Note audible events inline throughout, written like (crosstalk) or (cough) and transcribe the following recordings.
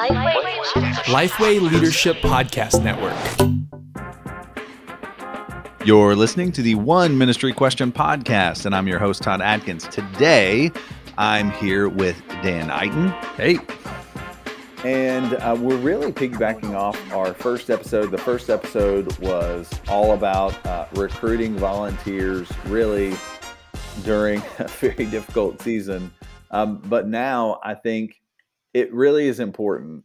Lifeway Leadership Podcast Network. You're listening to the One Ministry Question podcast, and I'm your host, Todd Adkins. Today, I'm here with Dan Iten. Hey. And uh, we're really piggybacking off our first episode. The first episode was all about uh, recruiting volunteers, really during (laughs) a very difficult season. Um, but now I think it really is important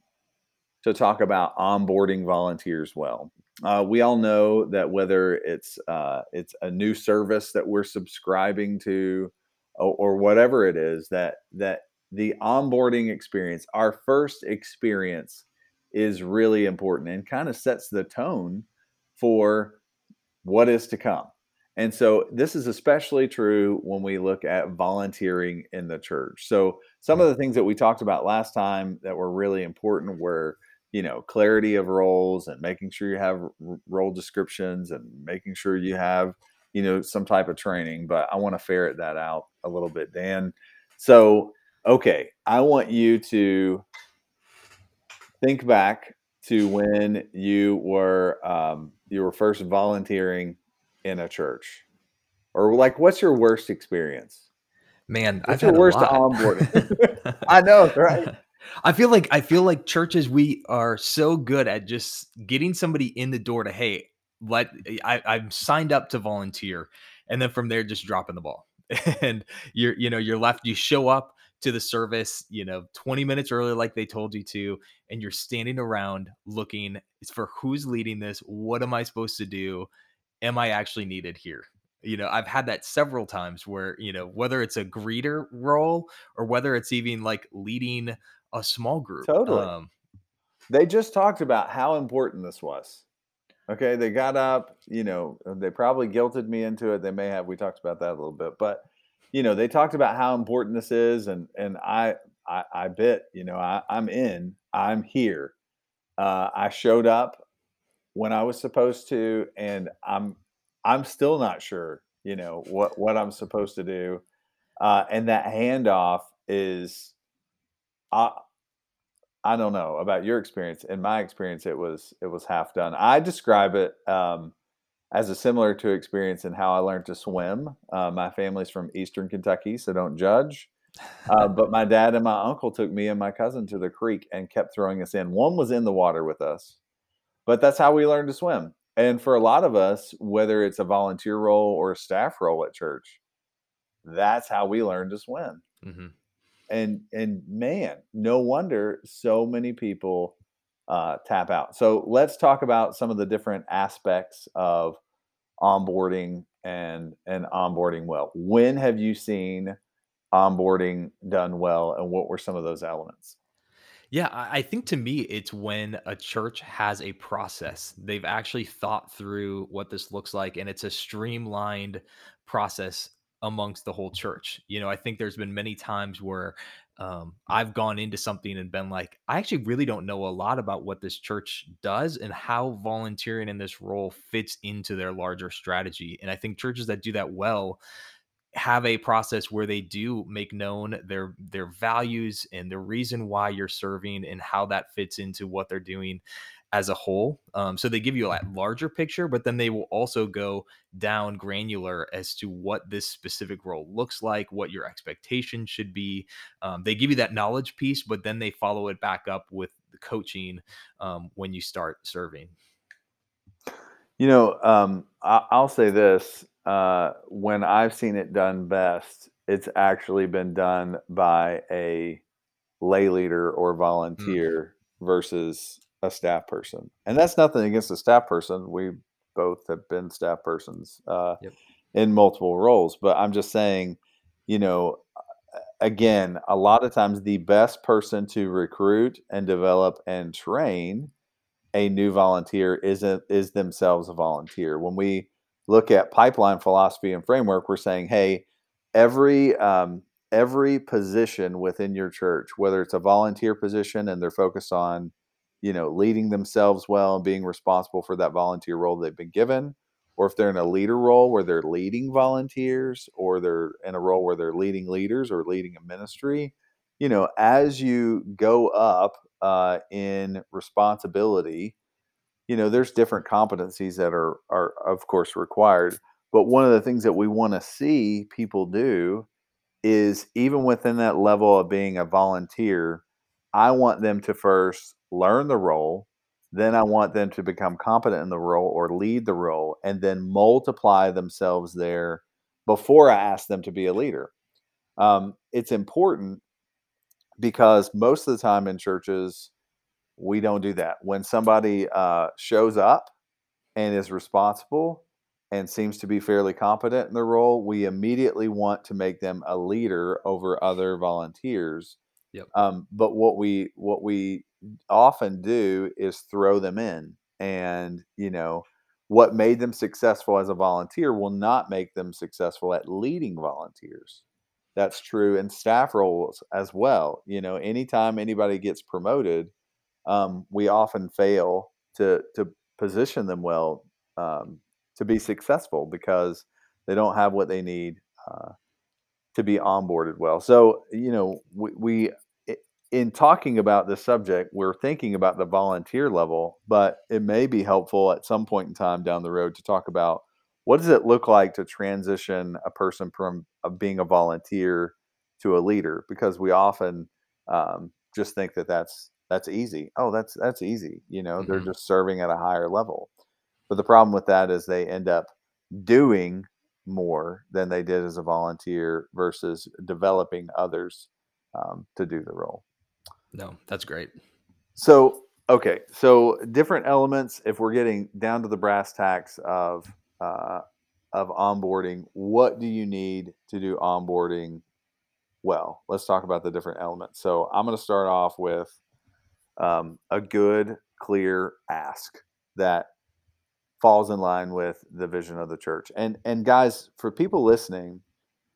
to talk about onboarding volunteers well. Uh, we all know that whether it's uh, it's a new service that we're subscribing to, or, or whatever it is, that that the onboarding experience, our first experience, is really important and kind of sets the tone for what is to come. And so this is especially true when we look at volunteering in the church. So some of the things that we talked about last time that were really important were, you know, clarity of roles and making sure you have role descriptions and making sure you have, you know, some type of training, but I want to ferret that out a little bit, Dan. So, okay, I want you to think back to when you were um, you were first volunteering in a church? Or like, what's your worst experience? Man, what's I've your worst onboarding? (laughs) (laughs) I know, right? I feel like I feel like churches we are so good at just getting somebody in the door to hey, let I, I'm signed up to volunteer, and then from there just dropping the ball. (laughs) and you're you know you're left you show up to the service you know 20 minutes early like they told you to and you're standing around looking for who's leading this what am i supposed to do am I actually needed here? You know, I've had that several times where, you know, whether it's a greeter role or whether it's even like leading a small group. Totally. Um, they just talked about how important this was. Okay. They got up, you know, they probably guilted me into it. They may have, we talked about that a little bit, but, you know, they talked about how important this is. And, and I, I, I bit, you know, I, I'm in, I'm here. Uh, I showed up when I was supposed to, and I'm I'm still not sure, you know, what what I'm supposed to do. Uh, and that handoff is, I I don't know about your experience. In my experience, it was it was half done. I describe it um, as a similar to experience in how I learned to swim. Uh, my family's from Eastern Kentucky, so don't judge. Uh, but my dad and my uncle took me and my cousin to the creek and kept throwing us in. One was in the water with us, but that's how we learn to swim. And for a lot of us, whether it's a volunteer role or a staff role at church, that's how we learn to swim. Mm-hmm. And and man, no wonder so many people uh, tap out. So let's talk about some of the different aspects of onboarding and and onboarding well. When have you seen onboarding done well, and what were some of those elements? Yeah, I think to me, it's when a church has a process. They've actually thought through what this looks like, and it's a streamlined process amongst the whole church. You know, I think there's been many times where um, I've gone into something and been like, I actually really don't know a lot about what this church does and how volunteering in this role fits into their larger strategy. And I think churches that do that well have a process where they do make known their their values and the reason why you're serving and how that fits into what they're doing as a whole. Um, so they give you a larger picture, but then they will also go down granular as to what this specific role looks like, what your expectations should be. Um, they give you that knowledge piece, but then they follow it back up with the coaching um, when you start serving. You know, um, I- will say this uh, when I've seen it done best, it's actually been done by a lay leader or mm. volunteer mm. versus a staff person. And that's nothing against a staff person. We both have been staff persons uh, yep. in multiple roles. But I'm just saying, you know, again, a lot of times the best person to recruit and develop and train a new volunteer isn't is themselves a volunteer. When we look at pipeline philosophy and framework, we're saying, hey, every um, every position within your church, whether it's a volunteer position and they're focused on, you know, leading themselves well and being responsible for that volunteer role they've been given, or if they're in a leader role where they're leading volunteers, or they're in a role where they're leading leaders or leading a ministry, you know, as you go up uh, in responsibility, you know, there's different competencies that are are of course required. But one of the things that we want to see people do is even within that level of being a volunteer, I want them to first learn the role, then I want them to become competent in the role or lead the role, and then multiply themselves there before I ask them to be a leader. Um, it's important because most of the time in churches, we don't do that. When somebody uh, shows up and is responsible and seems to be fairly competent in their role, we immediately want to make them a leader over other volunteers. Yep. Um, but what we what we often do is throw them in, and you know what made them successful as a volunteer will not make them successful at leading volunteers. That's true in staff roles as well. You know, anytime anybody gets promoted, um, we often fail to to position them well um, to be successful because they don't have what they need uh, to be onboarded well. So you know, we, we in talking about this subject, we're thinking about the volunteer level, but it may be helpful at some point in time down the road to talk about what does it look like to transition a person from uh, being a volunteer to a leader because we often um, just think that that's that's easy. Oh that's that's easy you know mm-hmm. they're just serving at a higher level. But the problem with that is they end up doing more than they did as a volunteer versus developing others um, to do the role. No that's great. So okay so different elements if we're getting down to the brass tacks of uh, of onboarding what do you need to do onboarding well? Let's talk about the different elements. So i'm going to start off with um, a good, clear ask that falls in line with the vision of the church. And and guys, for people listening,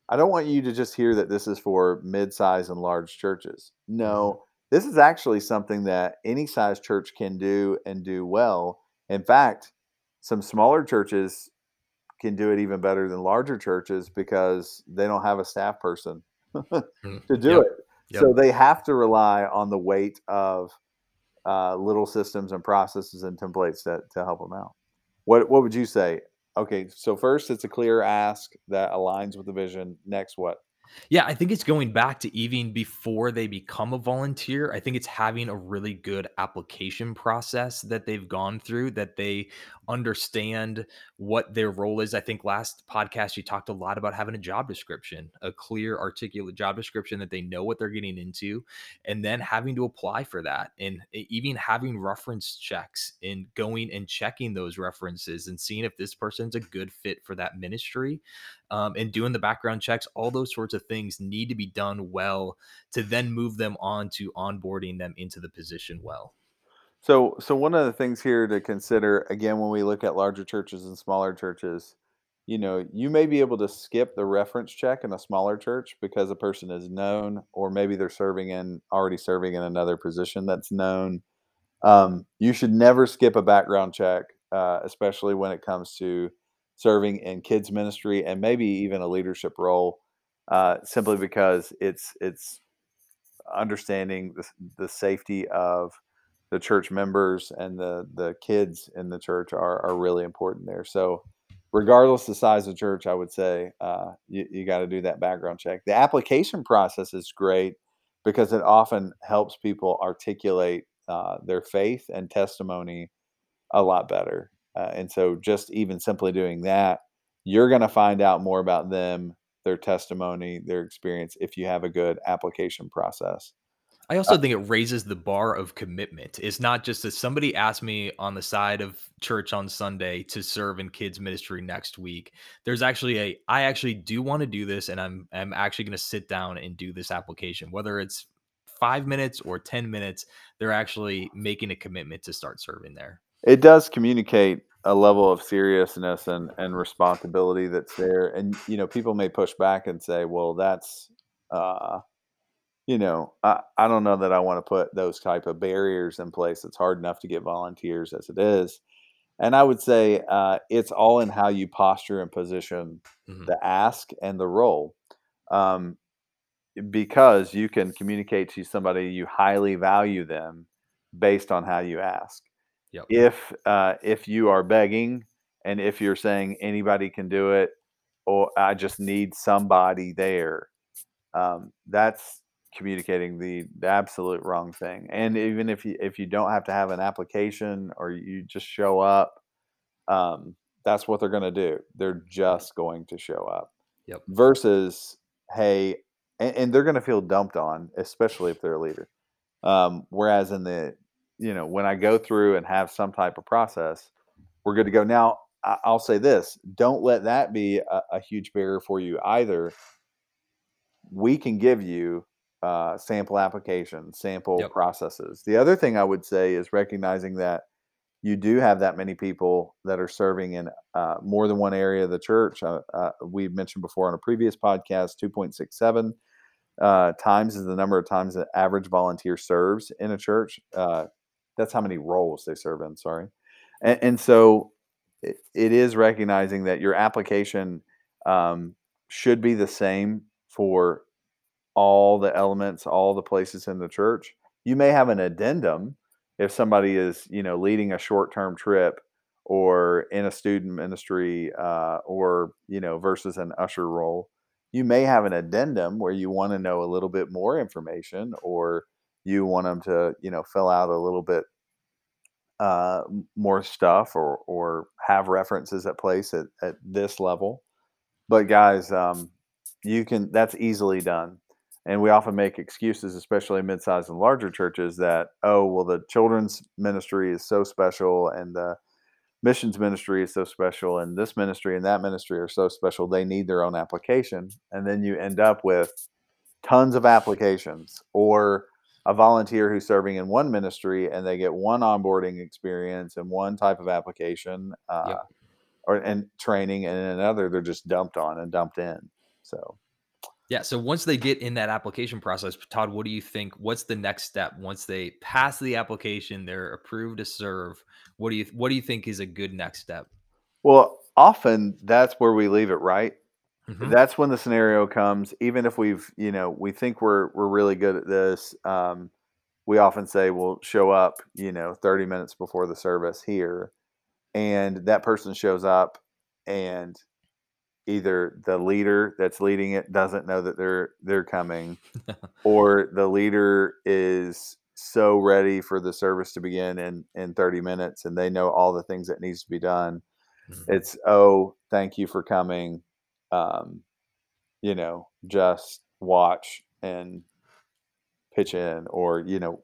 I don't want you to just hear that this is for mid-size and large churches. No, mm-hmm. this is actually something that any size church can do and do well. In fact, some smaller churches can do it even better than larger churches because they don't have a staff person (laughs) mm, to do yep. it. Yep. So they have to rely on the weight of uh, little systems and processes and templates to, to help them out. What what would you say? Okay, so first it's a clear ask that aligns with the vision. Next, what? Yeah, I think it's going back to even before they become a volunteer. I think it's having a really good application process that they've gone through, that they understand what their role is. I think last podcast you talked a lot about having a job description, a clear, articulate job description that they know what they're getting into, and then having to apply for that. And even having reference checks and going and checking those references and seeing if this person's a good fit for that ministry um, and doing the background checks, all those sorts of things need to be done well to then move them on to onboarding them into the position well. So, so one of the things here to consider again when we look at larger churches and smaller churches, you know, you may be able to skip the reference check in a smaller church because a person is known, or maybe they're serving in already serving in another position that's known. Um, you should never skip a background check, uh, especially when it comes to serving in kids ministry and maybe even a leadership role, uh, simply because it's it's understanding the, the safety of the church members and the the kids in the church are are really important there. So regardless the size of church, I would say uh, you, you got to do that background check. The application process is great because it often helps people articulate uh, their faith and testimony a lot better. Uh, and so, just even simply doing that, you're going to find out more about them, their testimony, their experience if you have a good application process. I also uh, think it raises the bar of commitment. It's not just that somebody asked me on the side of church on Sunday to serve in kids ministry next week. There's actually a I actually do want to do this and I'm I'm actually going to sit down and do this application whether it's 5 minutes or 10 minutes, they're actually making a commitment to start serving there it does communicate a level of seriousness and, and responsibility that's there. And, you know, people may push back and say, well, that's, uh, you know, I, I don't know that I want to put those type of barriers in place. It's hard enough to get volunteers as it is. And I would say uh, it's all in how you posture and position mm-hmm. the ask and the role. Um, because you can communicate to somebody you highly value them based on how you ask. Yep. If uh, if you are begging and if you're saying anybody can do it or I just need somebody there, um, that's communicating the, the absolute wrong thing. And even if you if you don't have to have an application or you just show up, um, that's what they're going to do. They're just going to show up. Yep. Versus, hey, and, and they're going to feel dumped on, especially if they're a leader. Um, whereas in the, you know, when I go through and have some type of process, we're good to go. Now, I'll say this: don't let that be a, a huge barrier for you either. We can give you uh, sample applications, sample Yep. processes. The other thing I would say is recognizing that you do have that many people that are serving in uh, more than one area of the church. Uh, uh, we mentioned before on a previous podcast, 2.67 uh, times is the number of times that average volunteer serves in a church. That's how many roles they serve in, sorry. And, and so it, it is recognizing that your application um, should be the same for all the elements, all the places in the church. You may have an addendum if somebody is, you know, leading a short-term trip or in a student ministry uh, or, you know, versus an usher role. You may have an addendum where you want to know a little bit more information or you want them to, you know, fill out a little bit uh, more stuff or or have references at place at, at this level. But guys, um, you can that's easily done. And we often make excuses, especially mid-sized and larger churches, that oh well, the children's ministry is so special, and the missions ministry is so special, and this ministry and that ministry are so special. They need their own application, and then you end up with tons of applications or a volunteer who's serving in one ministry and they get one onboarding experience and one type of application uh, Yep. or and training and another they're just dumped on and dumped in so Yeah. So once they get in that application process, Todd, what do you think? What's the next step once they pass the application? They're approved to serve. What do you What do you think is a good next step? well often that's where we leave it right Mhm. that's when the scenario comes even if we've you know we think we're we're really good at this um, we often say we'll show up you know 30 minutes before the service here and that person shows up and either the leader that's leading it doesn't know that they're they're coming (laughs) or the leader is so ready for the service to begin in in 30 minutes and they know all the things that needs to be done Mhm. it's oh thank you for coming um you know just watch and pitch in or you know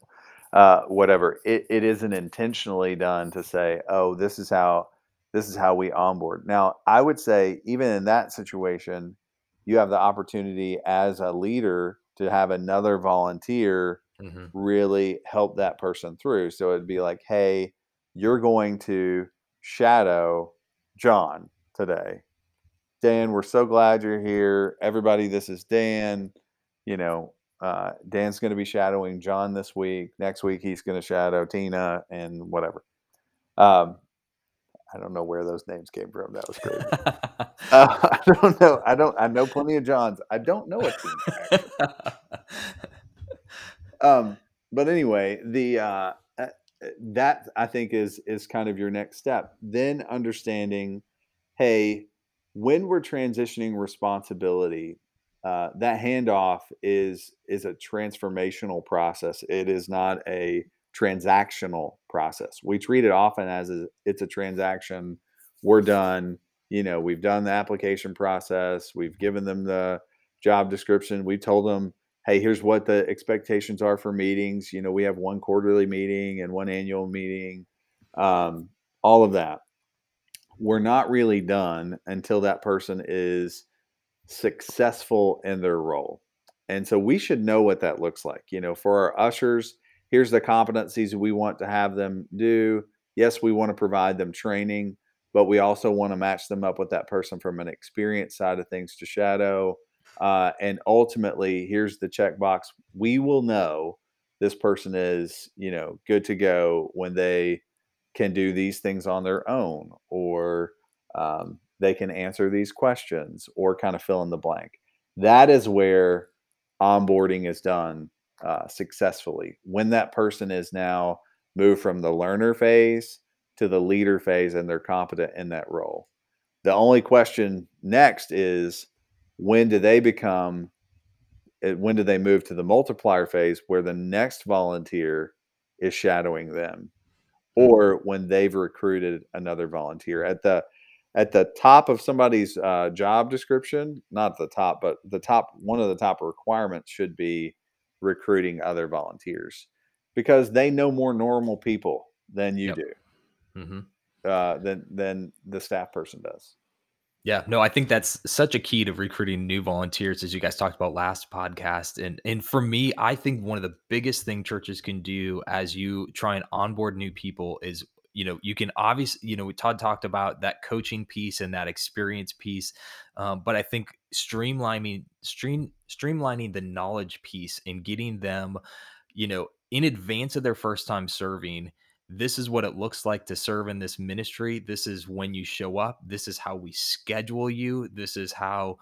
uh whatever it, it isn't intentionally done to say oh this is how this is how we onboard now i would say even in that situation you have the opportunity as a leader to have another volunteer Mhm. really help that person through. So it'd be like, hey, you're going to shadow John today. Dan, we're so glad you're here. Everybody, this is Dan. You know, uh, Dan's going to be shadowing John this week. Next week, he's going to shadow Tina and whatever. Um, I don't know where those names came from. That was crazy. (laughs) Uh, (laughs) I don't know. I don't. I know plenty of Johns. I don't know a Tina. um but anyway the uh uh, that i think is is kind of your next step then understanding hey when we're transitioning responsibility uh, that handoff is is a transformational process. It is not a transactional process. We treat it often as a, it's a transaction. We're done. You know we've done the application process. We've given them the job description. We told them hey, here's what the expectations are for meetings. You know, we have one quarterly meeting and one annual meeting, um, all of that. We're not really done until that person is successful in their role. And so we should know what that looks like. You know, for our ushers, here's the competencies we want to have them do. Yes, we want to provide them training, but we also want to match them up with that person from an experience side of things to shadow uh, and ultimately here's the checkbox we will know this person is you know good to go when they can do these things on their own or um, they can answer these questions or kind of fill in the blank. That is where onboarding is done uh, successfully, when that person is now moved from the learner phase to the leader phase and they're competent in that role. The only question next is when do they become eh, when do they move to the multiplier phase where the next volunteer is shadowing them or when they've recruited another volunteer at the at the top of somebody's uh, job description not the top but the top one of the top requirements should be recruiting other volunteers because they know more normal people than you yep. do mm-hmm. uh, than than the staff person does yeah, no, I think that's such a key to recruiting new volunteers, as you guys talked about last podcast. And and for me, I think one of the biggest thing churches can do as you try and onboard new people is, you know, you can obviously, you know, Todd talked about that coaching piece and that experience piece, um, but I think streamlining stream streamlining the knowledge piece and getting them, you know, in advance of their first time serving this is what it looks like to serve in this ministry. This is when you show up. This is how we schedule you. This is how,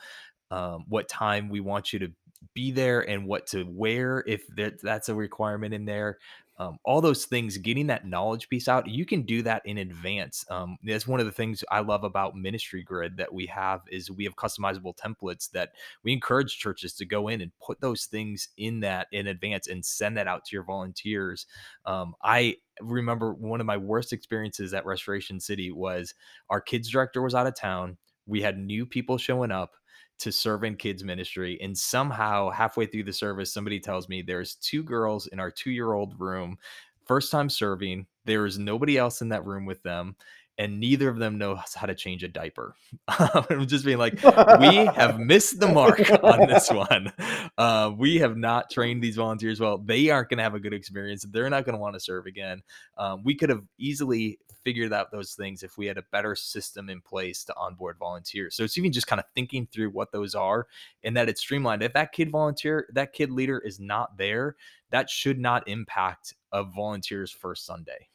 um, what time we want you to be there and what to wear if that, that's a requirement in there um, all those things getting that knowledge piece out you can do that in advance um, that's one of the things i love about ministry grid that we have is we have customizable templates that we encourage churches to go in and put those things in that in advance and send that out to your volunteers um, i remember one of my worst experiences at restoration city was our kids director was out of town. We had new people showing up to serve in kids ministry and somehow halfway through the service somebody tells me there's two girls in our 2-year-old room first time serving. There is nobody else in that room with them and neither of them knows how to change a diaper. (laughs) I'm just being like, we (laughs) have missed the mark on this one. (laughs) Uh, we have not trained these volunteers well. They aren't going to have a good experience. They're not going to want to serve again. Um, we could have easily figured out those things if we had a better system in place to onboard volunteers. So it's even just kind of thinking through what those are and that it's streamlined. If that kid volunteer, that kid leader is not there, that should not impact a volunteer's first Sunday.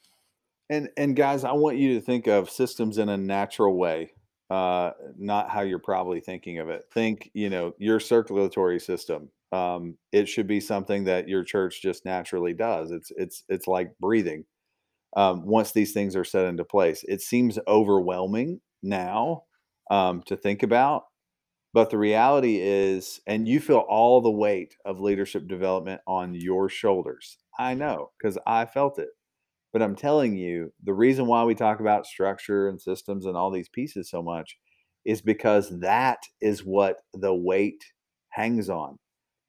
And and guys, I want you to think of systems in a natural way, uh, not how you're probably thinking of it. Think, you know, your circulatory system. Um, it should be something that your church just naturally does. It's it's it's like breathing. Um, once these things are set into place, it seems overwhelming now um, to think about, but the reality is, and you feel all the weight of leadership development on your shoulders. I know because I felt it. But I'm telling you, the reason why we talk about structure and systems and all these pieces so much is because that is what the weight hangs on.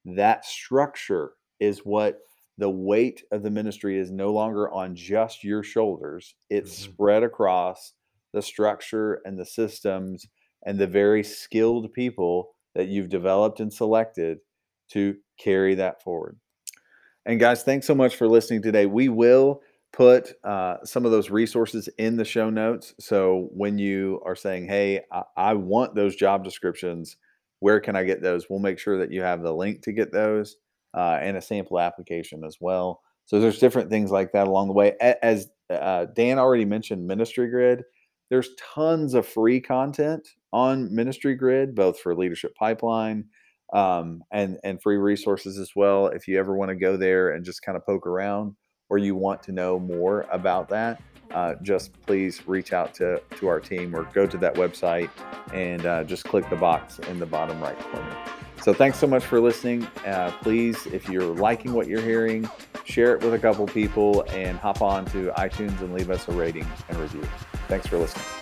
That structure is what the weight of the ministry is no longer on just your shoulders. It's mm-hmm. spread across the structure and the systems and the very skilled people that you've developed and selected to carry that forward. And guys, thanks so much for listening today. We will put uh, some of those resources in the show notes. So when you are saying, hey, I, I, want those job descriptions, where can I get those? We'll make sure that you have the link to get those uh, and a sample application as well. So there's different things like that along the way. As uh, Dan already mentioned, Ministry Grid, there's tons of free content on Ministry Grid, both for Leadership Pipeline um, and and free resources as well. If you ever want to go there and just kind of poke around or you want to know more about that, uh, just please reach out to, to our team or go to that website and uh, just click the box in the bottom right corner. So thanks so much for listening. Uh, please, if you're liking what you're hearing, share it with a couple people and hop on to iTunes and leave us a rating and review. Thanks for listening.